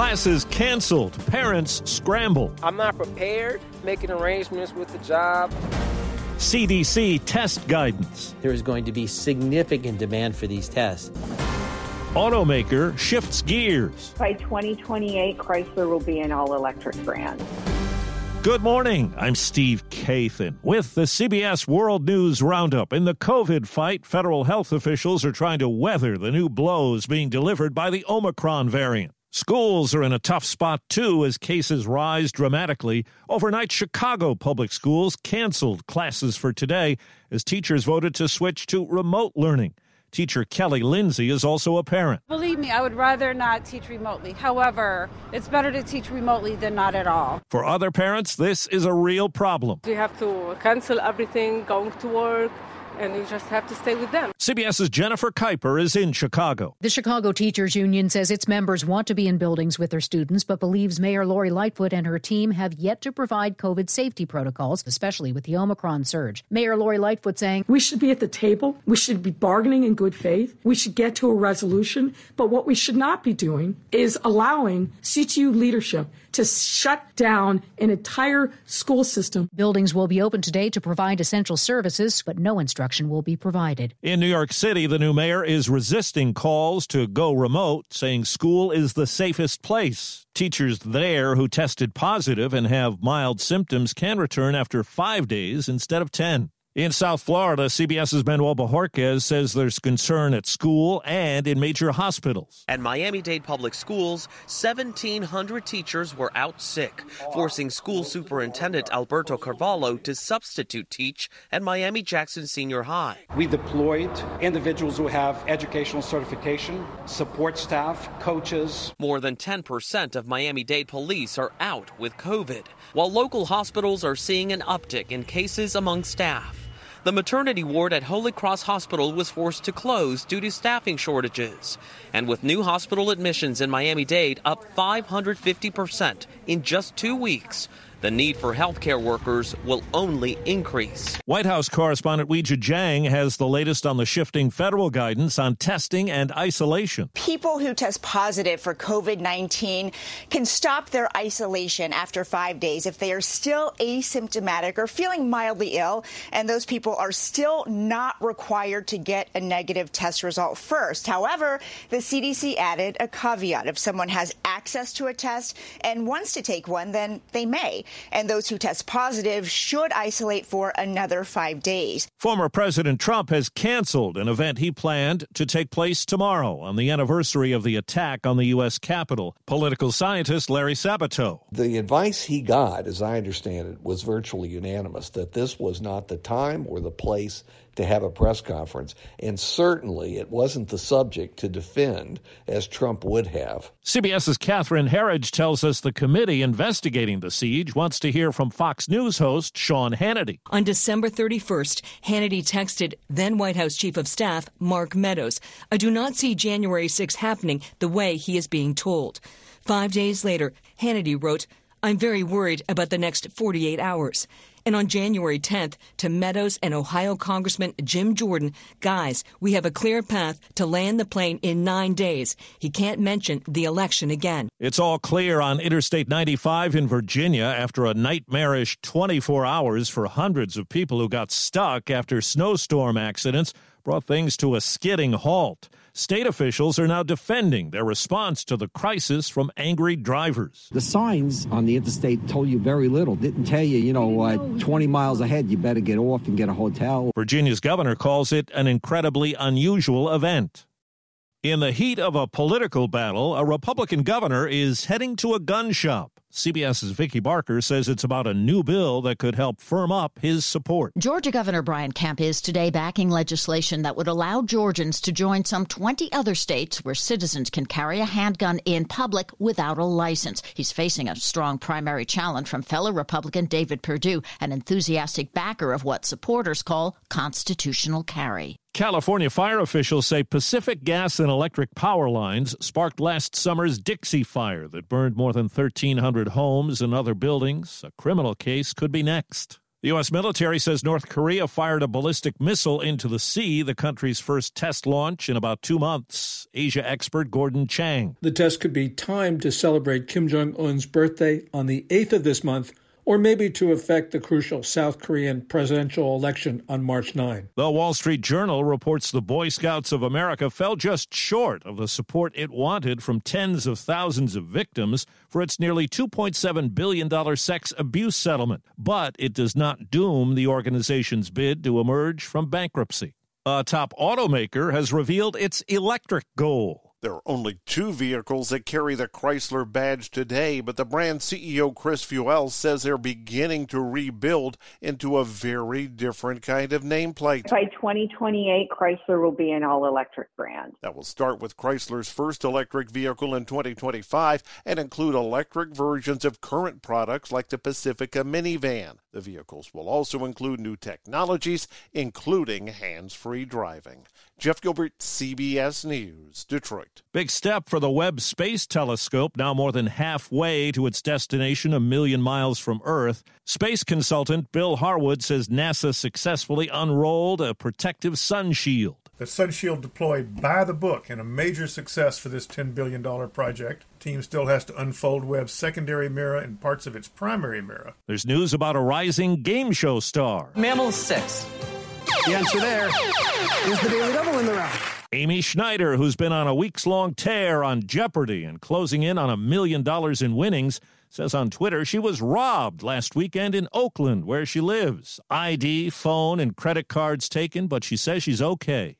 Classes canceled. Parents scramble. I'm not prepared, making arrangements with the job. CDC test guidance. There is going to be significant demand for these tests. Automaker shifts gears. By 2028, Chrysler will be an all electric brand. Good morning. I'm Steve Kathan with the CBS World News Roundup. In the COVID fight, federal health officials are trying to weather the new blows being delivered by the Omicron variant. Schools are in a tough spot too as cases rise dramatically. Overnight, Chicago public schools canceled classes for today as teachers voted to switch to remote learning. Teacher Kelly Lindsay is also a parent. Believe me, I would rather not teach remotely. However, it's better to teach remotely than not at all. For other parents, this is a real problem. You have to cancel everything, going to work, and you just have to stay with them. CBS's Jennifer Kuiper is in Chicago. The Chicago Teachers Union says its members want to be in buildings with their students, but believes Mayor Lori Lightfoot and her team have yet to provide COVID safety protocols, especially with the Omicron surge. Mayor Lori Lightfoot saying, We should be at the table. We should be bargaining in good faith. We should get to a resolution. But what we should not be doing is allowing CTU leadership to shut down an entire school system. Buildings will be open today to provide essential services, but no instruction will be provided. In New York City, the new mayor is resisting calls to go remote, saying school is the safest place. Teachers there who tested positive and have mild symptoms can return after five days instead of 10. In South Florida, CBS's Manuel Bojorquez says there's concern at school and in major hospitals. At Miami Dade Public Schools, 1,700 teachers were out sick, forcing school superintendent Alberto Carvalho to substitute teach at Miami Jackson Senior High. We deployed individuals who have educational certification, support staff, coaches. More than 10% of Miami Dade police are out with COVID, while local hospitals are seeing an uptick in cases among staff. The maternity ward at Holy Cross Hospital was forced to close due to staffing shortages. And with new hospital admissions in Miami Dade up 550% in just two weeks, the need for healthcare workers will only increase. White House correspondent Weijia Jiang has the latest on the shifting federal guidance on testing and isolation. People who test positive for COVID 19 can stop their isolation after five days if they are still asymptomatic or feeling mildly ill, and those people are still not required to get a negative test result first. However, the CDC added a caveat. If someone has access to a test and wants to take one, then they may and those who test positive should isolate for another five days. Former President Trump has canceled an event he planned to take place tomorrow on the anniversary of the attack on the U.S. Capitol. Political scientist Larry Sabato. The advice he got, as I understand it, was virtually unanimous that this was not the time or the place to have a press conference. And certainly it wasn't the subject to defend as Trump would have. CBS's Catherine Herridge tells us the committee investigating the siege wants to hear from Fox News host Sean Hannity. On December 31st, Hannity texted then White House Chief of Staff Mark Meadows, I do not see January 6 happening the way he is being told. Five days later, Hannity wrote, I'm very worried about the next 48 hours. And on January 10th, to Meadows and Ohio Congressman Jim Jordan, guys, we have a clear path to land the plane in nine days. He can't mention the election again. It's all clear on Interstate 95 in Virginia after a nightmarish 24 hours for hundreds of people who got stuck after snowstorm accidents brought things to a skidding halt. State officials are now defending their response to the crisis from angry drivers. The signs on the interstate told you very little. Didn't tell you, you know, uh, 20 miles ahead, you better get off and get a hotel. Virginia's governor calls it an incredibly unusual event. In the heat of a political battle, a Republican governor is heading to a gun shop. CBS's Vicki Barker says it's about a new bill that could help firm up his support. Georgia Governor Brian Kemp is today backing legislation that would allow Georgians to join some 20 other states where citizens can carry a handgun in public without a license. He's facing a strong primary challenge from fellow Republican David Perdue, an enthusiastic backer of what supporters call constitutional carry. California fire officials say Pacific gas and electric power lines sparked last summer's Dixie Fire that burned more than 1,300 homes and other buildings. A criminal case could be next. The U.S. military says North Korea fired a ballistic missile into the sea, the country's first test launch in about two months. Asia expert Gordon Chang. The test could be timed to celebrate Kim Jong un's birthday on the 8th of this month or maybe to affect the crucial South Korean presidential election on March 9. The Wall Street Journal reports the Boy Scouts of America fell just short of the support it wanted from tens of thousands of victims for its nearly $2.7 billion sex abuse settlement. But it does not doom the organization's bid to emerge from bankruptcy. A top automaker has revealed its electric goal. There are only two vehicles that carry the Chrysler badge today, but the brand CEO Chris Feuell says they're beginning to rebuild into a very different kind of nameplate. By 2028, Chrysler will be an all electric brand. That will start with Chrysler's first electric vehicle in 2025 and include electric versions of current products like the Pacifica minivan. The vehicles will also include new technologies, including hands free driving. Jeff Gilbert, CBS News, Detroit. Big step for the Webb Space Telescope, now more than halfway to its destination, a million miles from Earth. Space consultant Bill Harwood says NASA successfully unrolled a protective sun shield. The sun shield deployed by the book and a major success for this $10 billion project. team still has to unfold Webb's secondary mirror and parts of its primary mirror. There's news about a rising game show star. Mammal 6. The answer there is the Daily Double in the round. Amy Schneider, who's been on a weeks long tear on Jeopardy and closing in on a million dollars in winnings, says on Twitter she was robbed last weekend in Oakland, where she lives. ID, phone, and credit cards taken, but she says she's okay.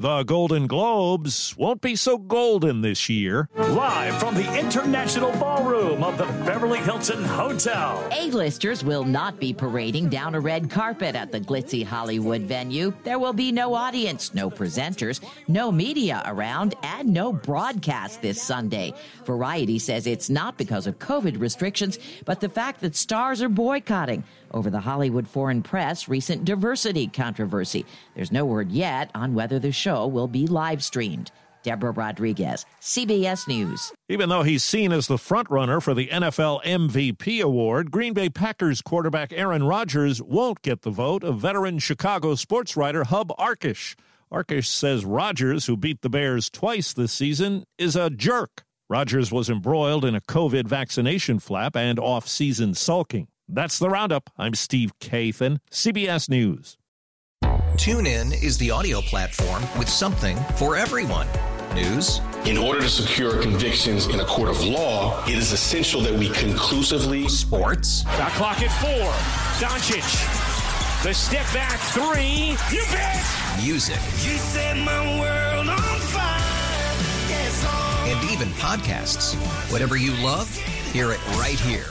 The Golden Globes won't be so golden this year. Live from the International Ballroom of the Beverly Hilton Hotel. A-listers will not be parading down a red carpet at the glitzy Hollywood venue. There will be no audience, no presenters, no media around, and no broadcast this Sunday. Variety says it's not because of COVID restrictions, but the fact that stars are boycotting over the Hollywood Foreign Press recent diversity controversy. There's no word yet on whether the show will be live streamed. Deborah Rodriguez, CBS News. Even though he's seen as the frontrunner for the NFL MVP award, Green Bay Packers quarterback Aaron Rodgers won't get the vote of veteran Chicago sports writer Hub Arkush. Arkush says Rodgers, who beat the Bears twice this season, is a jerk. Rodgers was embroiled in a COVID vaccination flap and off season sulking. That's the roundup. I'm Steve Kathan, CBS News. TuneIn is the audio platform with something for everyone. News. In order to secure convictions in a court of law, it is essential that we conclusively. Sports. Got clock at four. Doncic. The step back three. You bet. Music. You set my world on fire. Yes. And even podcasts. Whatever you love, hear it right here